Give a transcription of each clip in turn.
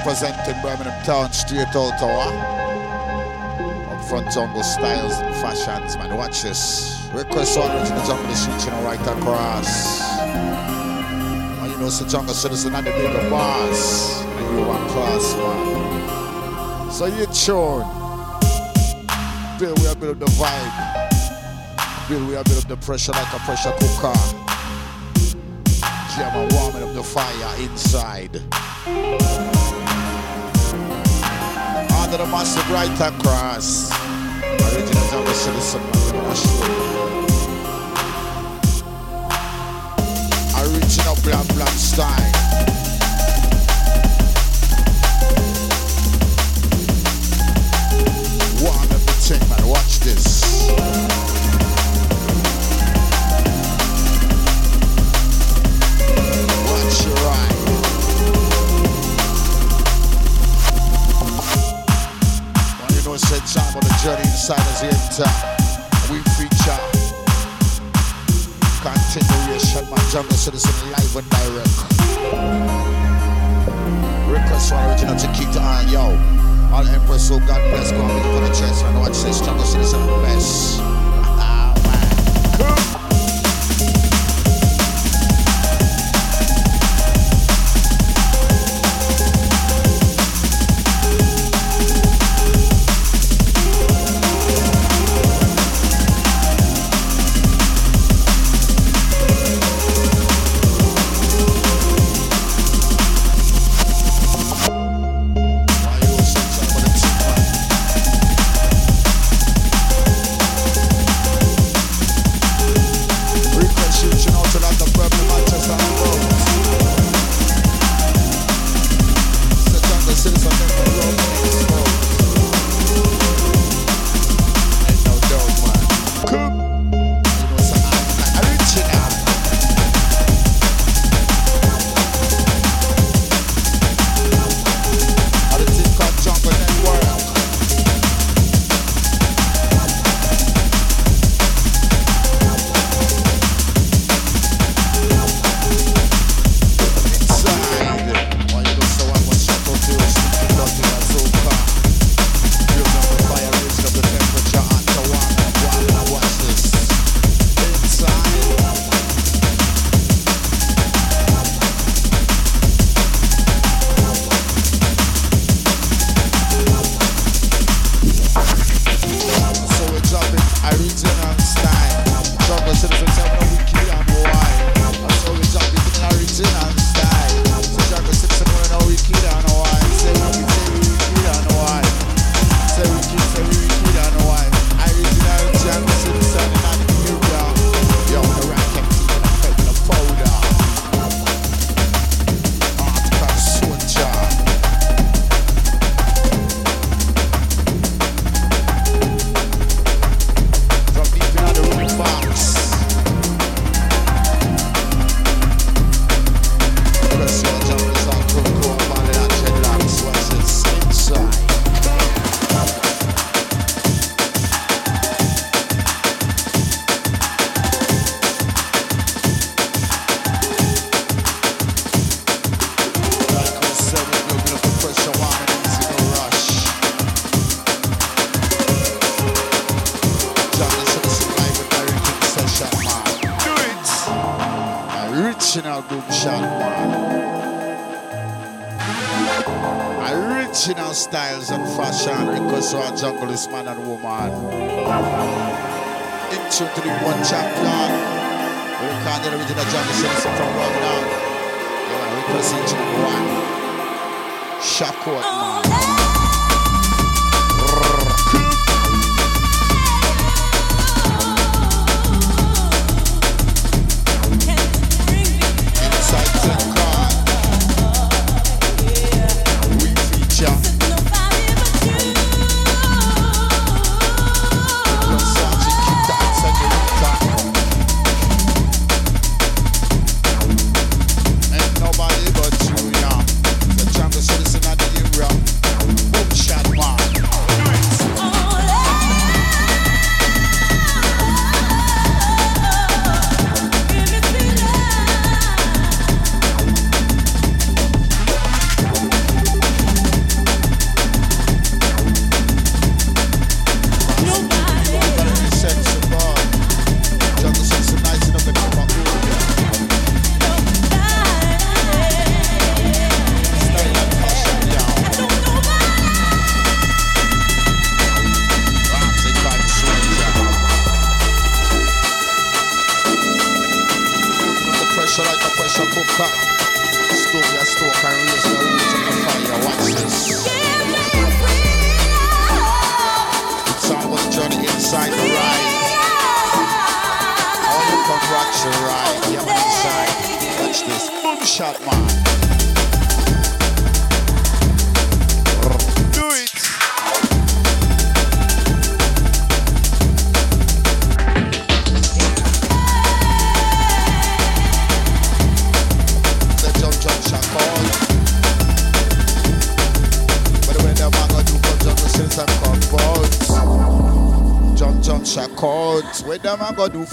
representing Birmingham Town Straight Out Tower. Up front jungle styles and fashions, man. Watch this. Request one original jungle street, you know, right across. And you know, a jungle citizen and the bigger boss. And you one class, man. So you tune. Bill, we are build the vibe. Bill, we are build the pressure like a pressure cooker. And warming up the fire inside. Under the massive right across. Original jungle citizen, man. We're gonna show you. Original black black style. Warm everything, man. Watch this. Know, that time on the journey inside you enter. We feature continuation, my jungle citizen live and direct. Request one original to keep the eye, yo. All Empress, so God bless, go on me for the chest, and watch this jungle citizen bless. Ah, man. Come.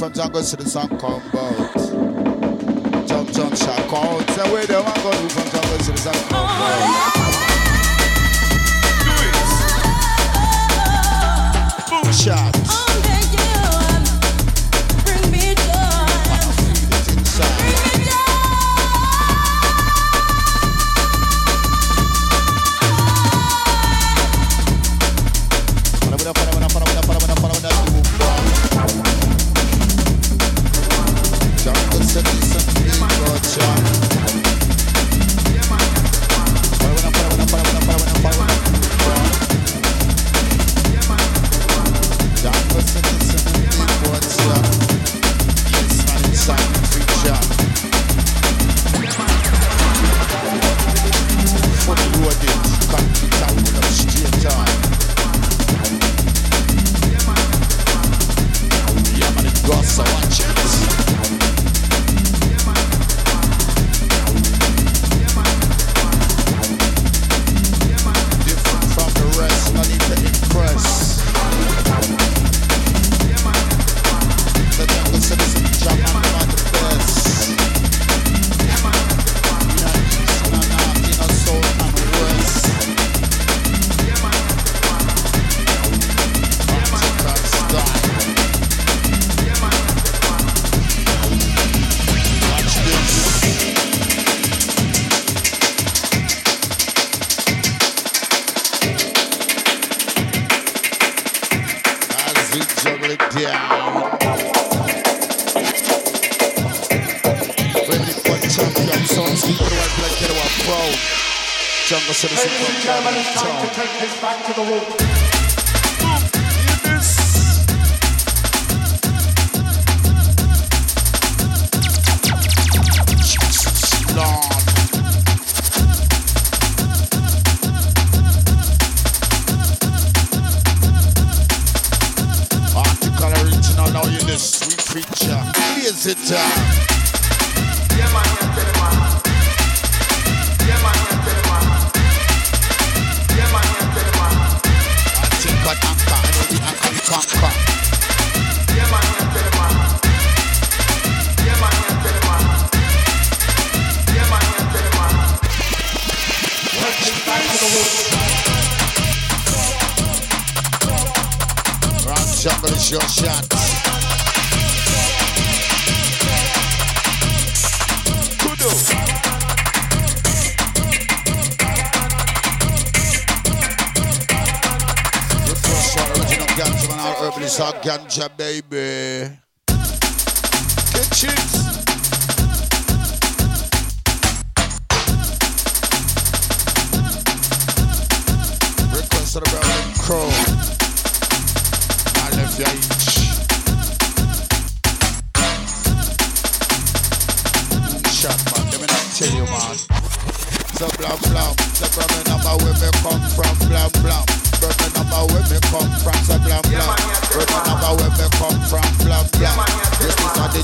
Santiago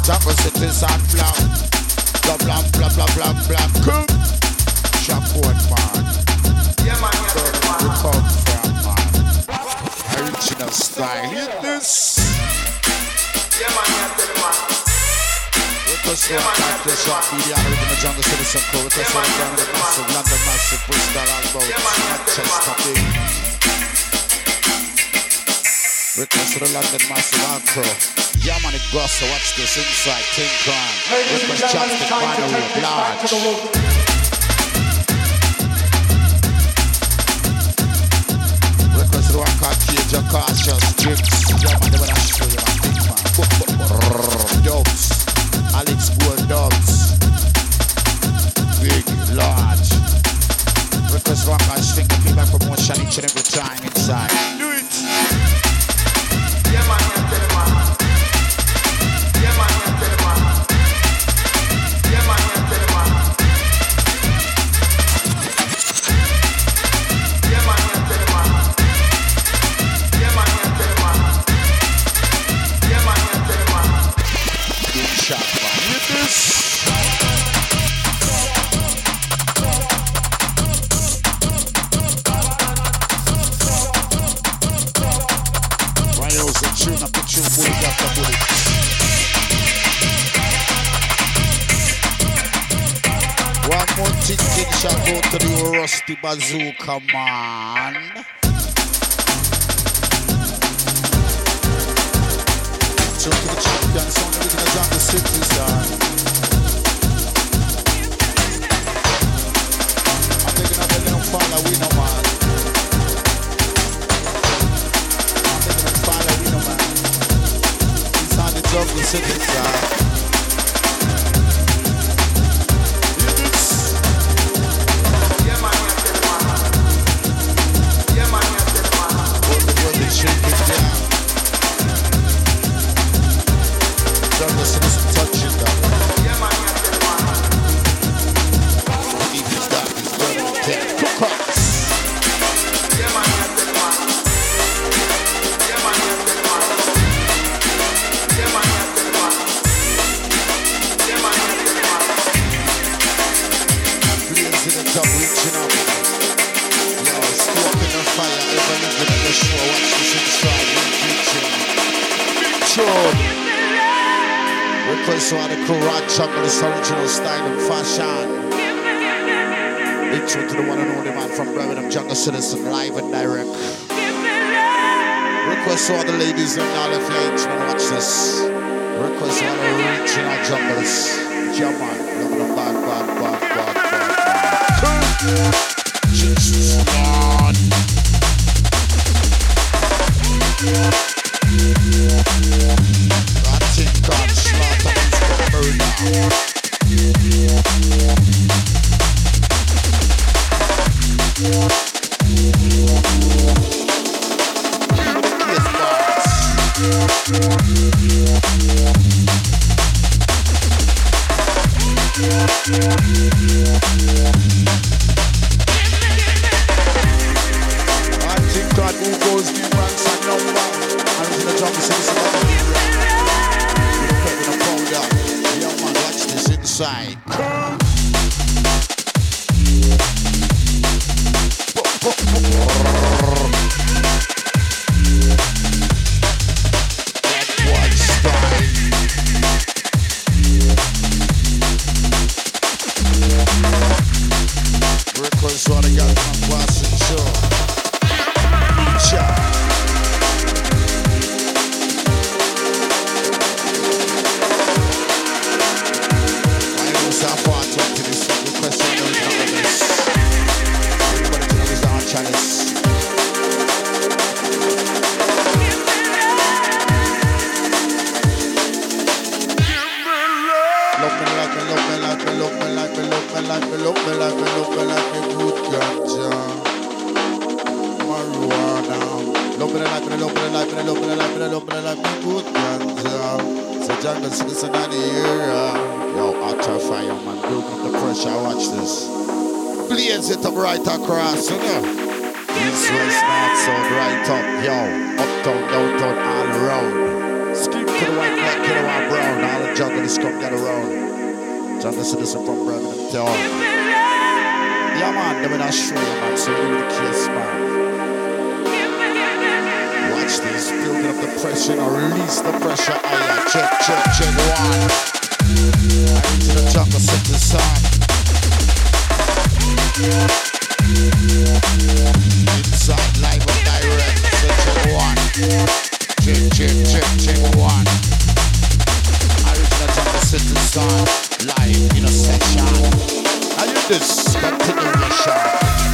Graphicities and black. Blah, blah, blah, blah, blah, blah. Cook. Chapwood, man. Yeah, man. Where come from, man. Original style. Hit this. Yeah, man. Yeah, man. Request for a time, this shot, media, original jungle, citizen, co-request for a time, massive, London, massive, Bristol, and Manchester, man? Request to the London Massive Pro. Yeah, man, it goes so watch this inside King Kong. Request Chapstick Request the one called Cage of Cautious Jips. Yeah, man, they were actually a big man. Alex Bulldogs. Big, large. Request Rock, I think the feedback promotion each and every time inside. Bazooka man. Jump to the champion, the citizen. Ladies and all the flames, watch this. The original junglers. Yeah, man, me, good ganja. So jungle citizen of the era. Yo, utter fire, man. Build up the pressure, watch this. Blaze it up right across, you know. East, west, north, south, right up, yo. Uptown, downtown, all around. Skip to the white, black, the white, brown. All the junglers come get around. Jungle citizen from Birmingham town. Yeah, man, them in Australia, man. So you the kiss, man. Watch building up the pressure, or release the pressure. Aye, check, check, check, one. I into the jungle citizen. Inside, live and direct. So check one. Check, check, check, check one. Original jungle citizen. Live in a session. How you this? Know, so we try it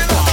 Stop.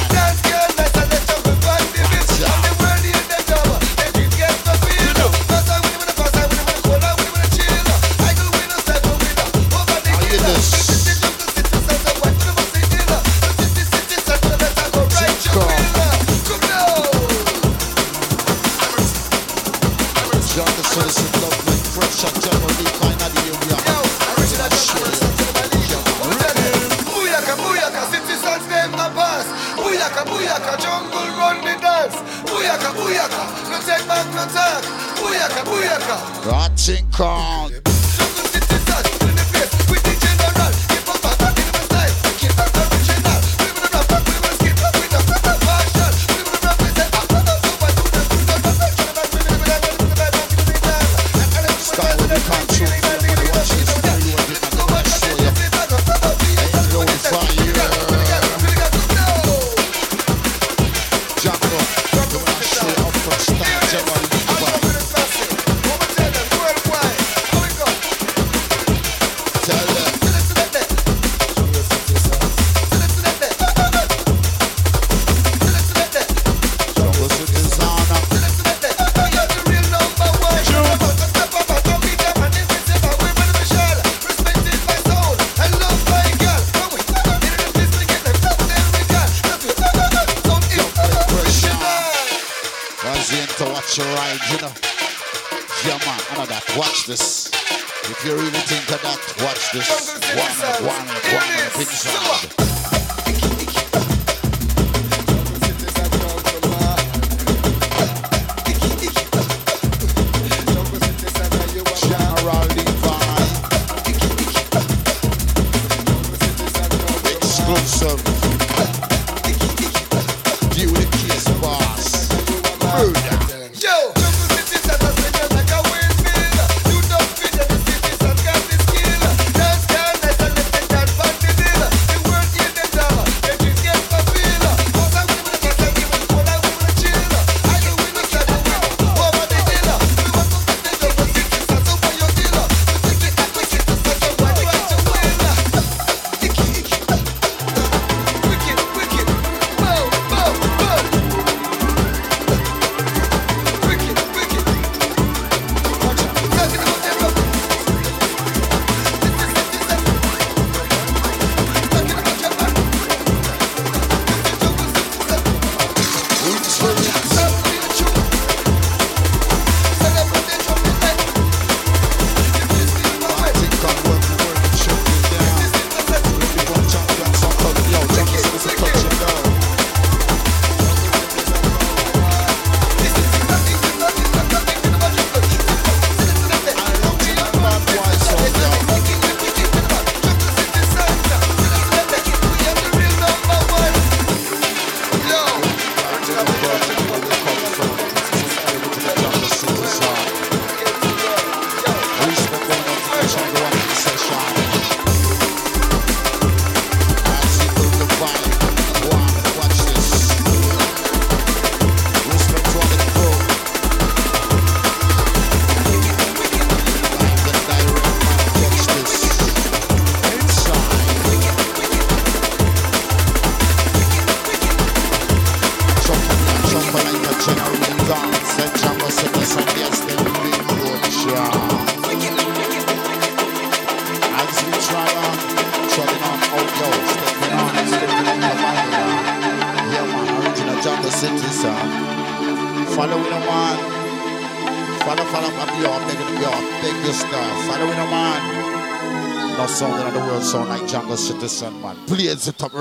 It up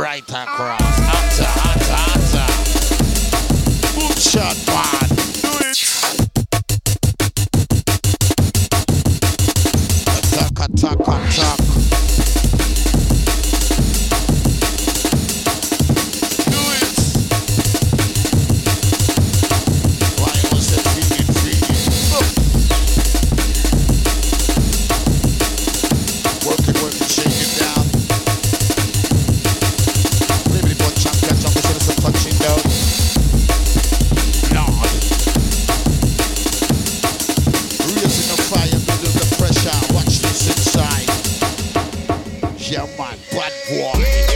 man, bad boy.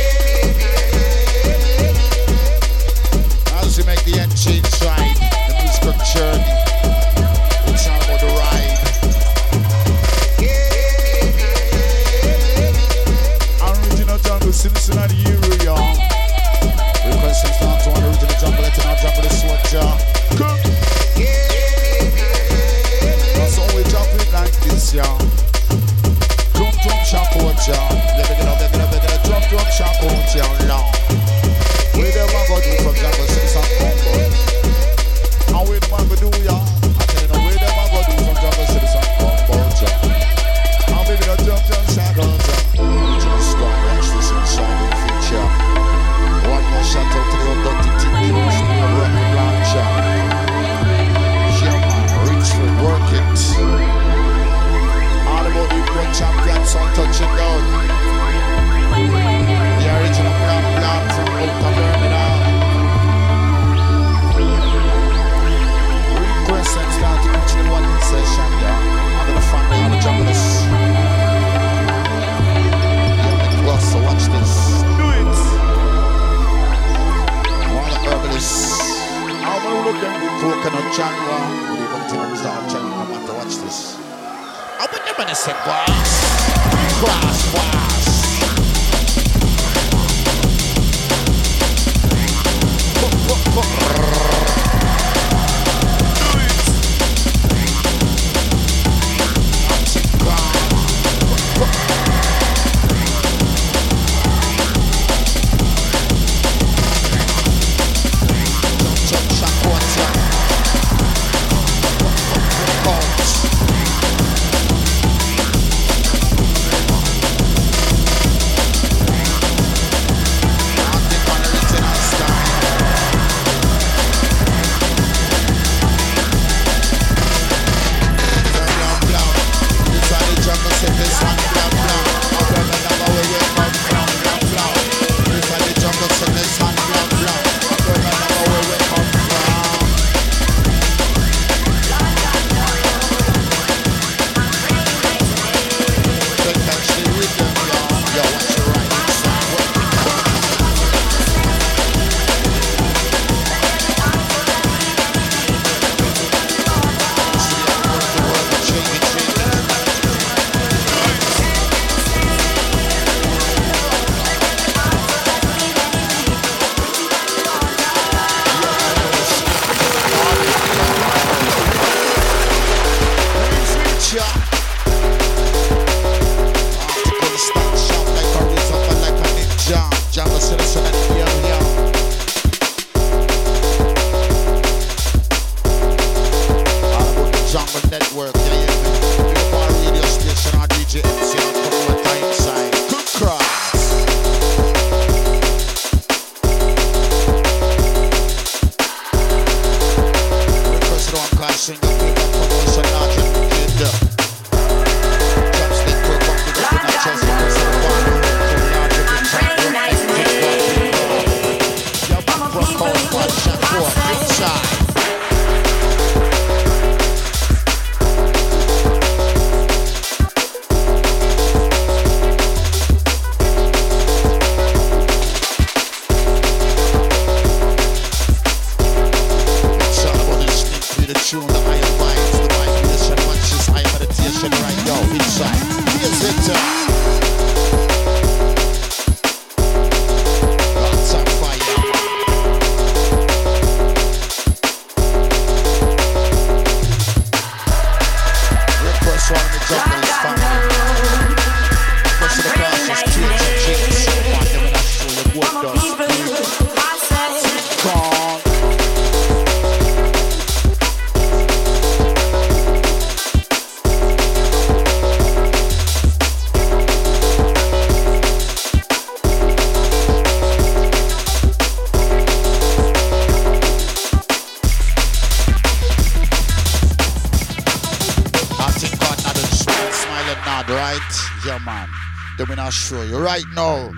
Then we not show you right now.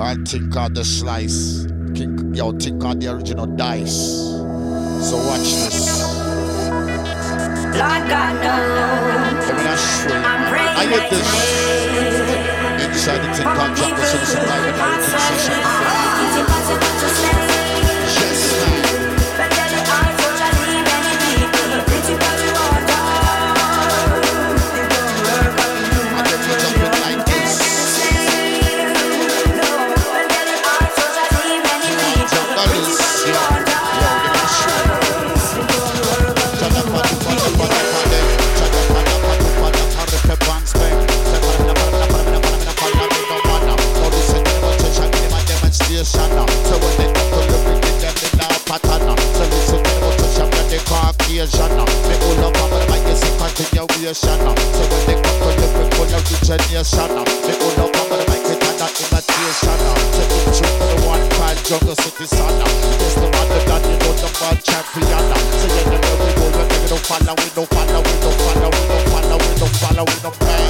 I think of the slice. Think, yo, think of the original dice. So watch this. Lord God knows Let me not show you. I get this. Inside the jungle, so this is live and everything they Caucasian. Me all up on the mic, you see continuation. So when they come to the bring full of origination. Me all up on the it and not imitation. So intro to the one called Jungle Citizen. Yes, the man that you the man champion. So you know we go, we don't follow, we don't follow, we don't follow, we don't follow, we don't follow, we don't play.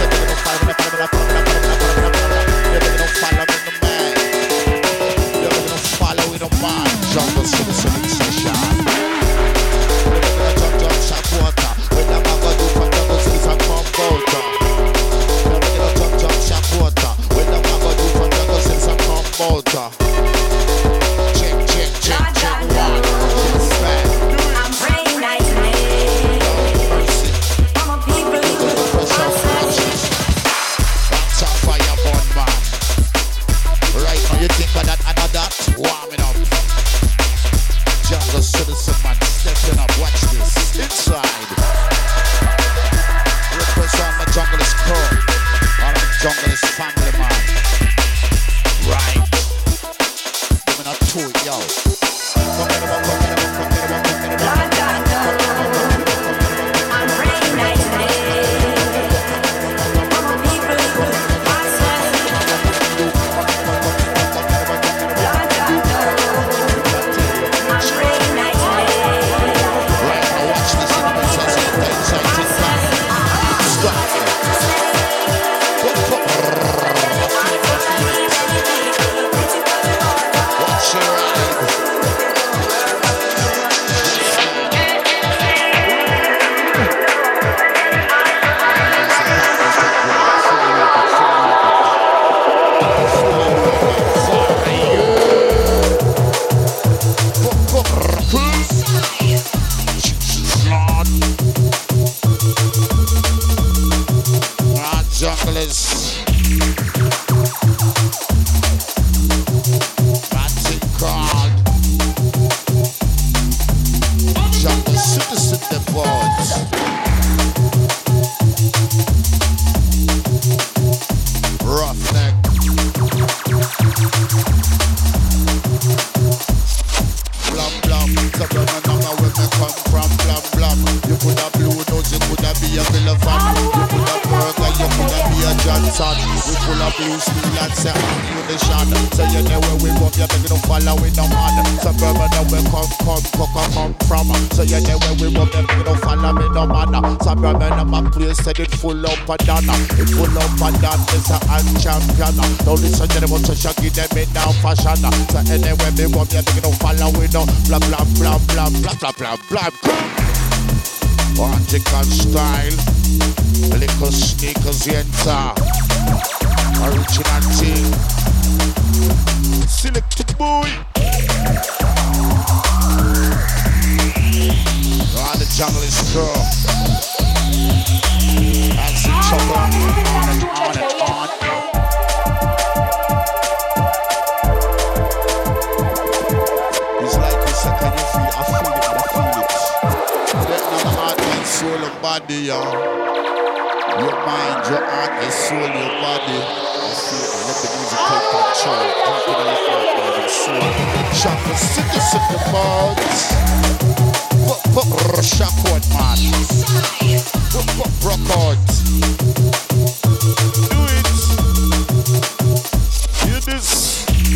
Yeah, we don't follow, we don't follow, we don't follow, we don't follow, we don't follow, we don't follow. Yeah, we don't follow, we don't man. Yeah, we don't follow, we don't mind. Jungle City City Session. We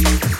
music.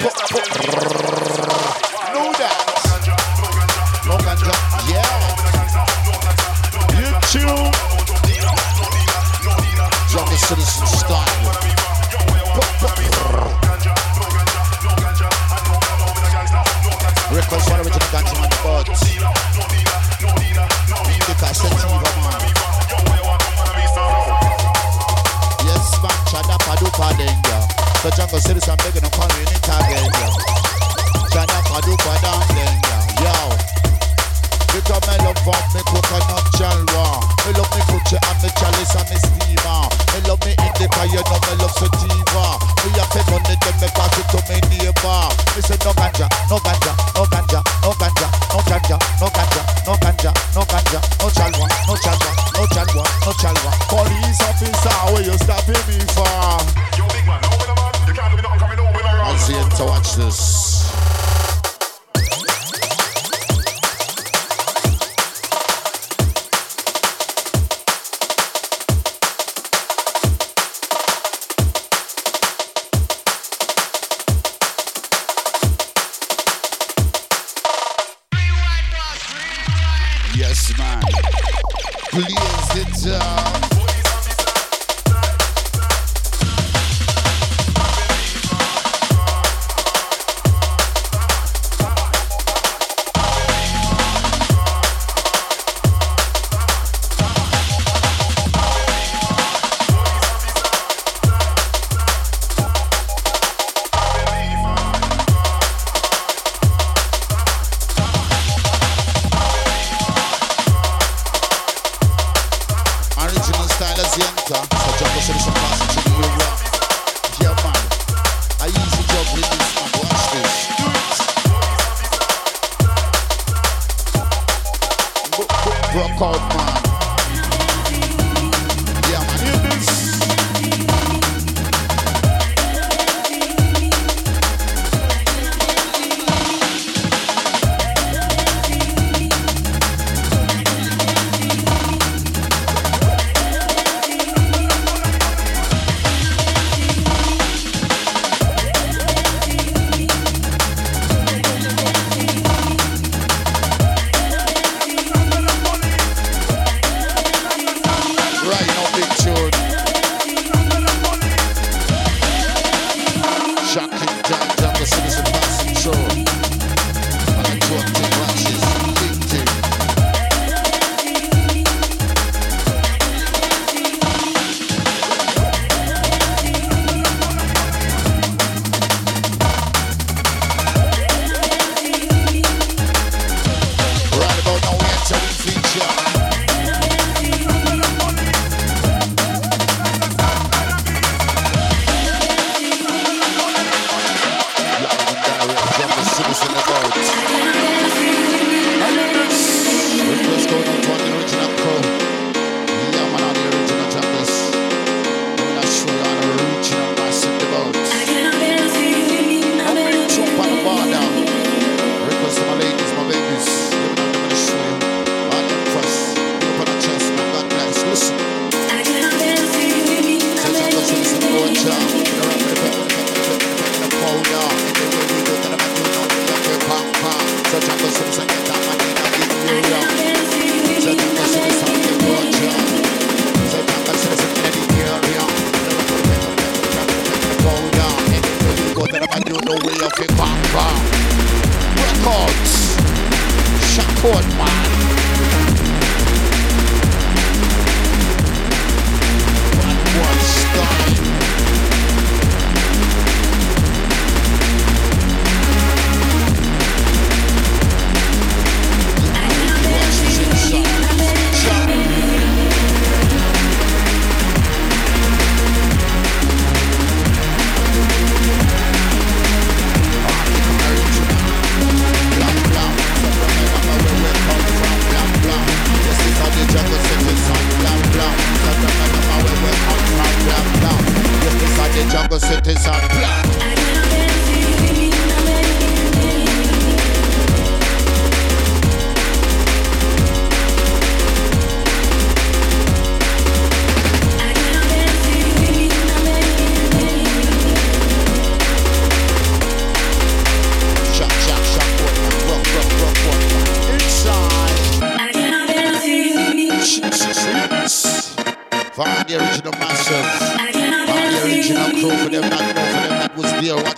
Pop, pop, pop.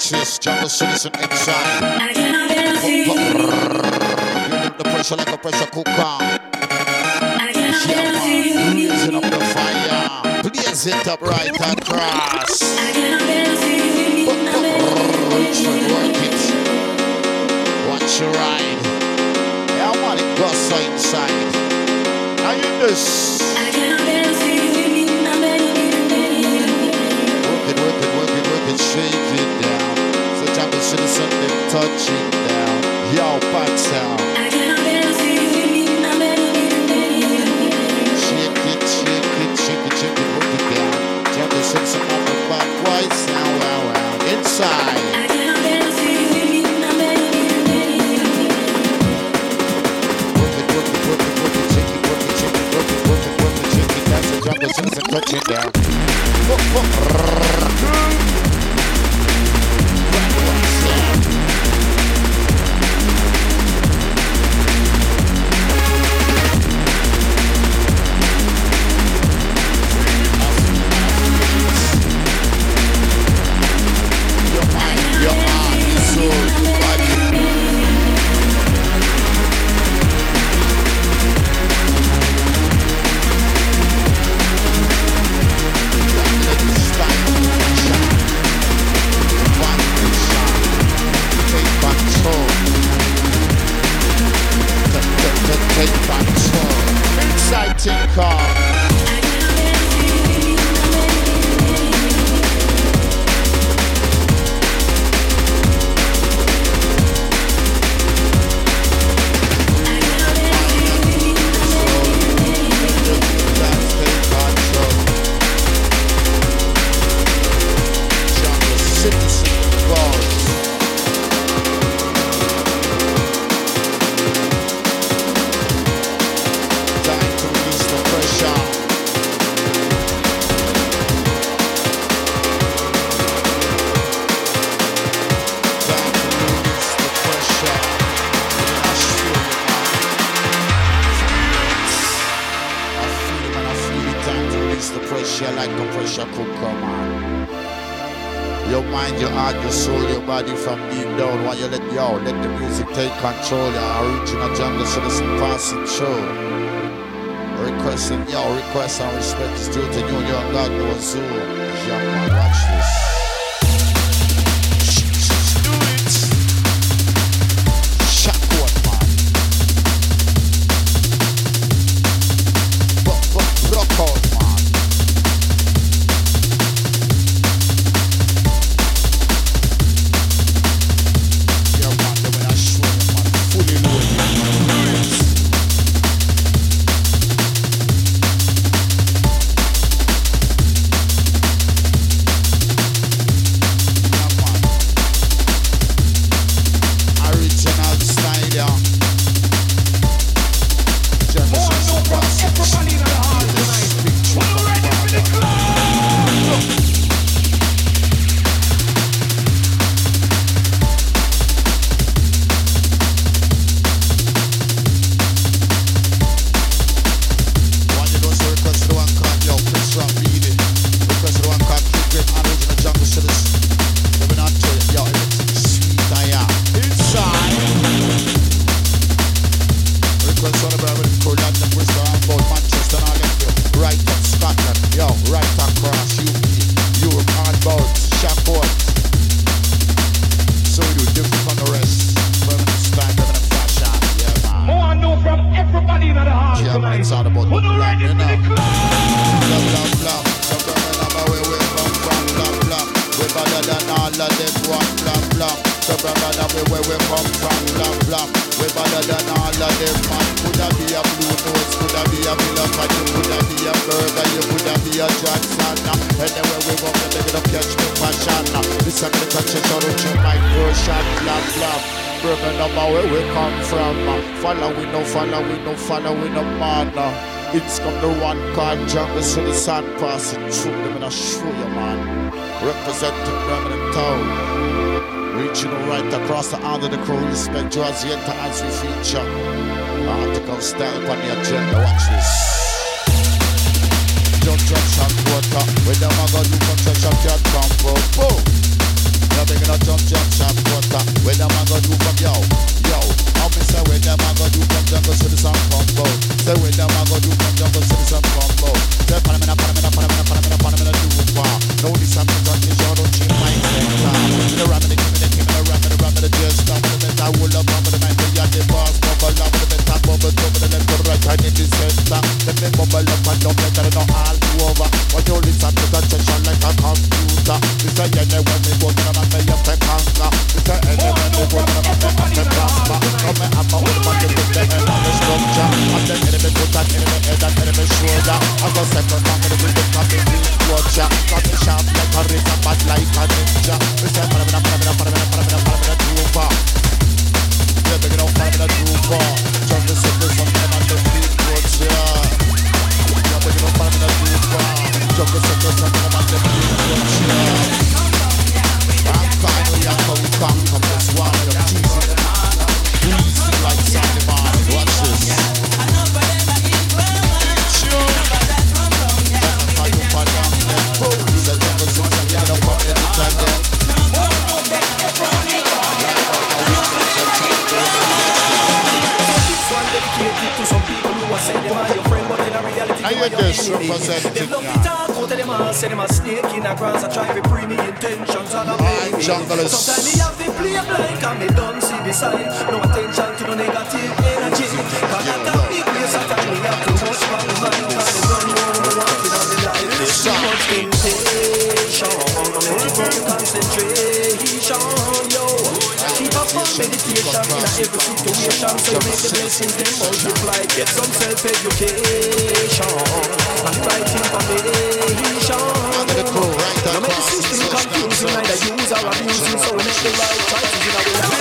righteous, Jungle Citizen inside. I cannot you the pressure like a pressure cooker. I cannot yeah, Blazing up the fire. It up right across. I cannot Watch your ride. Yeah, I want it inside. You this. shake it down. Jungle Citizen on the bad boy sound, wow, wow. Inside. Work it, work it, work it, work it, shake it, work it, shake it, it, work it, work it, shake it. That's the Jungle Citizen touch it down. Control. Your original Jungle Citizen passing through. Requesting yo, request and respect is due to you. Your God knows who. Young man, watch this. Be a burger, you coulda be a Johnson. Anyway, we go, we make it up, catch me passion. Listen to the touch, shout out your mic version, blah, blah. Number where we come from. Uh, follow we no follow we no follow we no man. It's come the one called jungle so the sun passing through them and I show you man. Representing permanent town. Reaching right across the under the crew. Respect you as you enter as we feature. Article style on the agenda. Watch this. Jump, jump, shot, quarter. When them a go do construction, can't come from. Boom. You're making a jump, jump, shot, quarter. When them a go do from yo, yo me say where them I go do jungle see the sun come bow. Say where them I go do jungle see the sun come bow. Say panamina panamina panamina panamina panamina do far. No this I'm not touching your don't change my center. The ram and the king and the king and the ram and the ram and the just stop with the mental will up with the mind the yard the boss bubble up with the mental bubble up with the left to right in the center. Let me bubble up and don't let it all over. What you listen to the session like a computer. This a anywhere me go to the man me up the. This a anywhere me go to the man me up structure. And the enemy put an enemy head and enemy shoulder. I go man, the will become the big watcher. Got the sharp like a razor, bad like a ninja. We say, paramina, paramina, paramina, paramina, paramina, trooper. Yeah, big enough, paramina, trooper. Jungle sickness, some them and the big watcher. Yeah, big enough, paramina, trooper. Jungle sickness, some them and the big watcher. I'm fine, we how we come from this one of Jesus. Morning, me intentions and a Alright, baby. junglers. Sometimes me have to play blind and me don't see the sign. No attention to no negative energy. Cause that a big place that me have too much fun behind. Cause they don't know what in the life. There's too much temptation. No meditation in every situation. So make the blessings them multiply. Get some self-education and right information. Under the crew, right No make the system confusing, neither use or abusing. So we make the right choices in our life.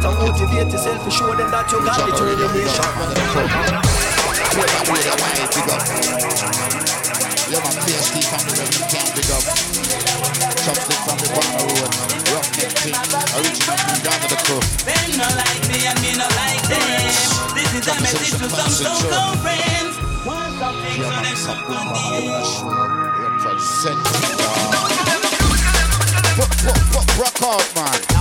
The and network. motivate yourself to show them that you got radio, man, big up. Yeah, man, PST family, Reverend Town, big up. Chopstick from the Barna Road. Roughneck Team, original from down to the crew. They no like me and me no like them. This is a message to some so-called friends. Want something so some come on the edge. not rock, rock out, man.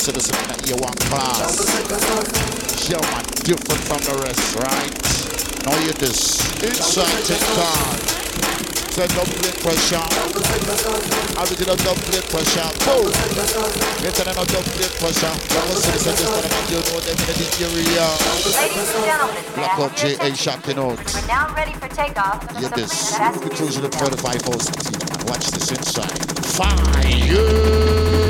citizen that you want class. Show my different from the rest, right? Now you this inside TikTok. So double pressure. I will do the double pressure. Boom. It's another turn on double pressure. Double citizen, just turn on your know them in the area. Ladies and gentlemen, Black up J.A. Shocking out. We're now ready for takeoff. Yeah, this. Conclusion of 45 horses. Watch this inside. Fire.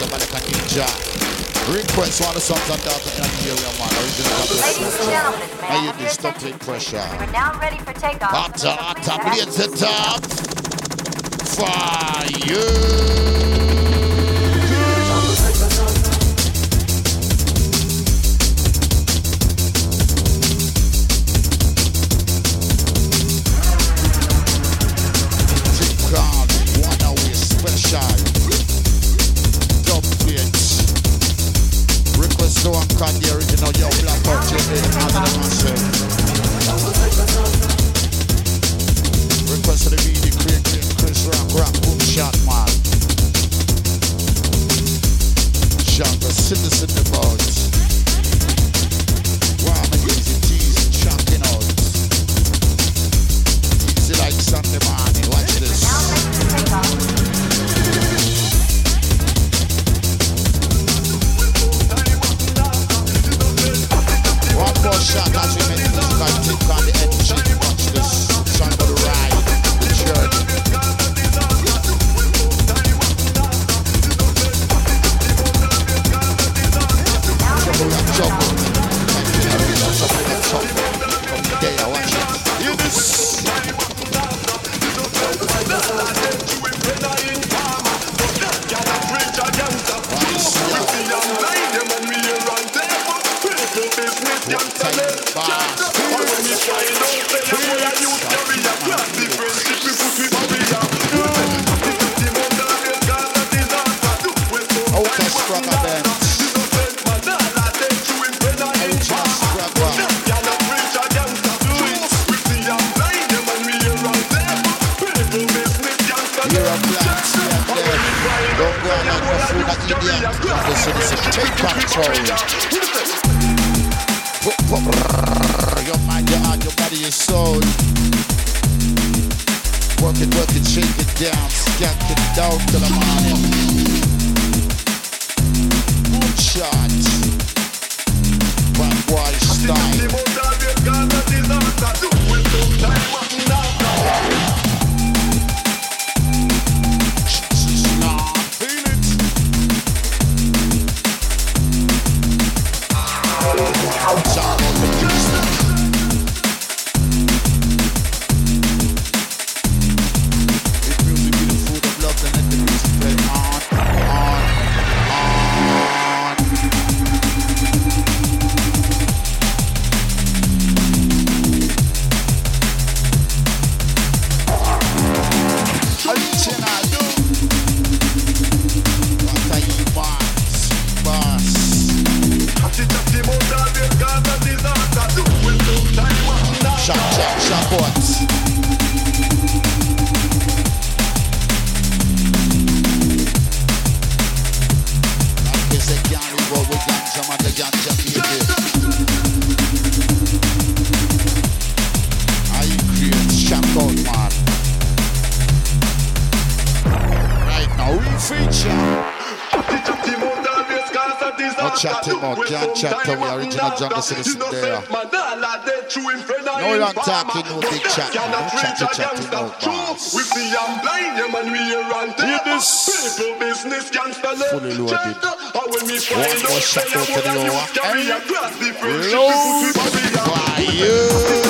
the Malika Ninja. Request all the sons and daughters in Nigeria, man. Ladies and gentlemen, I get stop take pressure? We're now ready for takeoff. Hotter, hotter, blades the top. Fire. Jack just in the there. No long talking, no big chat. No chatty chatting, no bars. With blind, man, we this. People business, Fully loaded. One more shot out the hour. Low fire.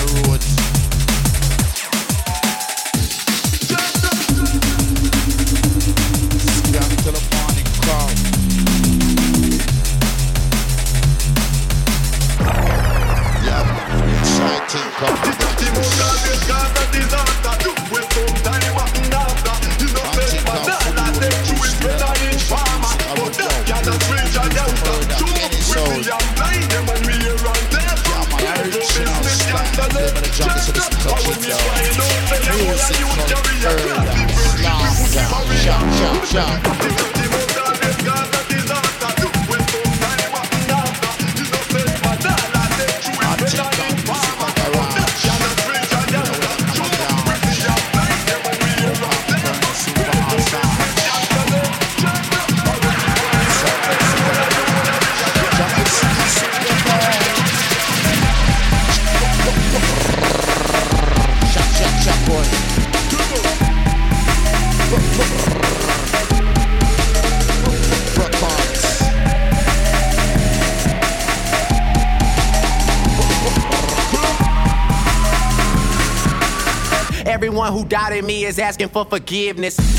music from Earl Slaza. Shout, shout, shout. Who doubted me is asking for forgiveness.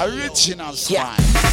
Original yeah. spine.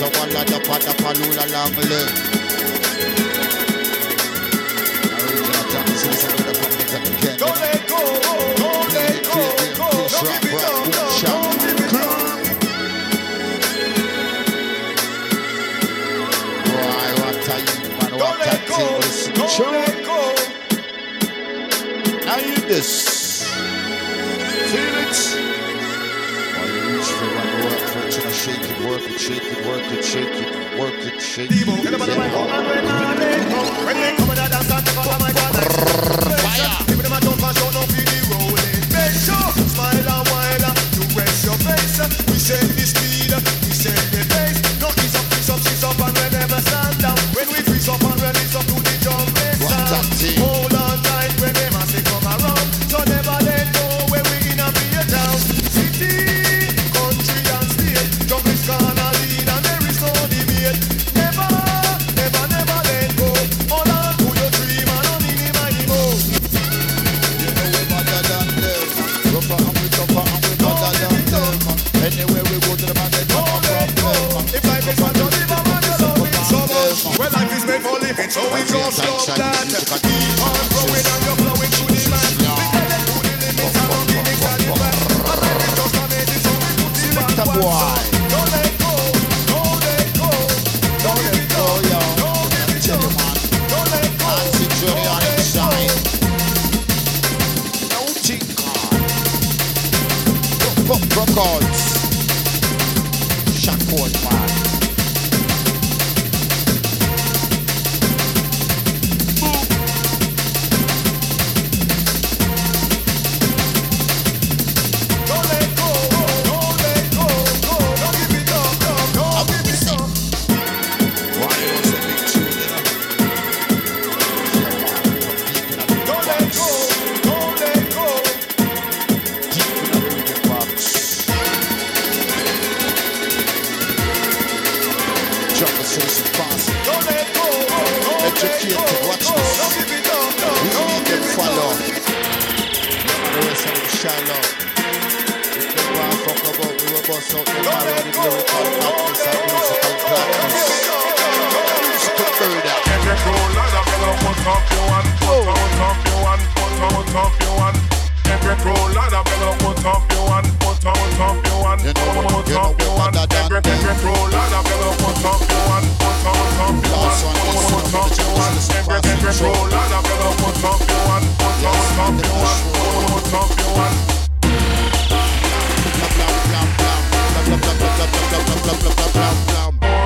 So one Don't let go, don't let go, don't give it up, don't give it up. Don't let go, don't let go. Now you this. shake it, work it, shake it, work it, shake it, work it, shake it. Work it, shake it. Fire. Christian love. If they want to fuck about, we will bust out lyrical practice and musical practice. Get your cool, I'm gonna up you one, put up you one, put up you every roll and a brother put up you one, put up, put up you one, put up, put up you one. Every every roll and a brother put up you one, put up, put up you one, put up, put up you one. Every every roll and a brother put up you one, put up, put up you one, put up, put up you one. Blah blah blah blah blah blah blah blah blah blah blah blah blah blah blah blah.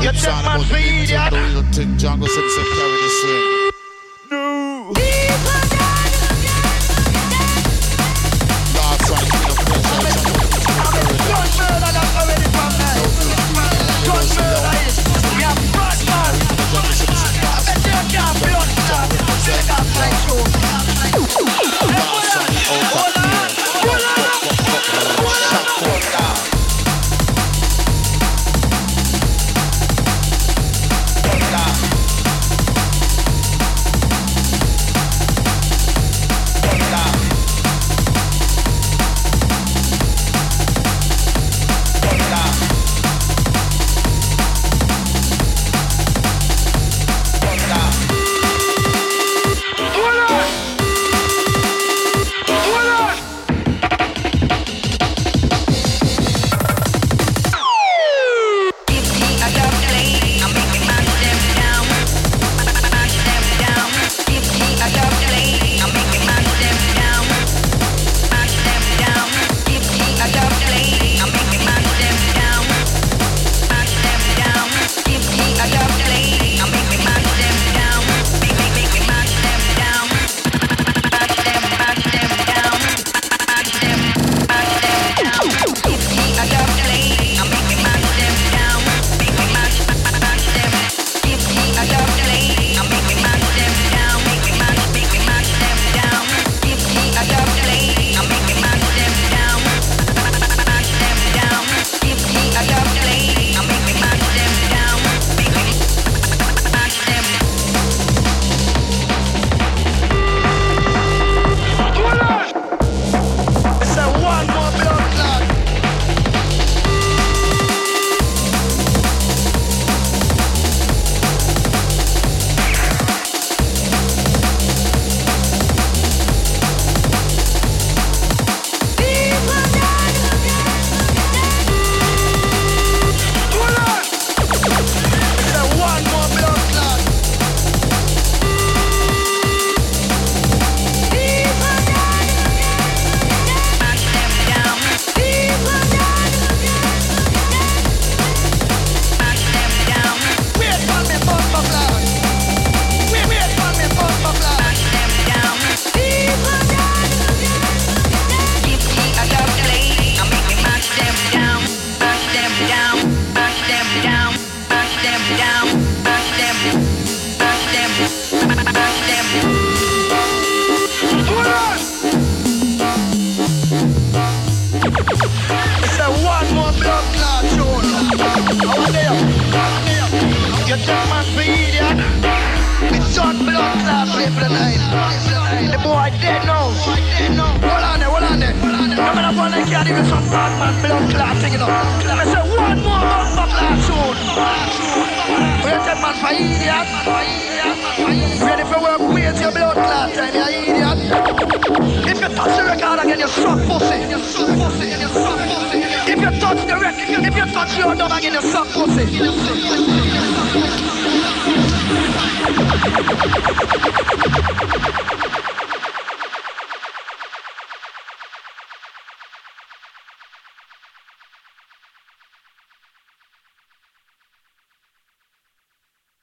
Let that man be idiot. Tick jungle, sit, sit, carry the swing.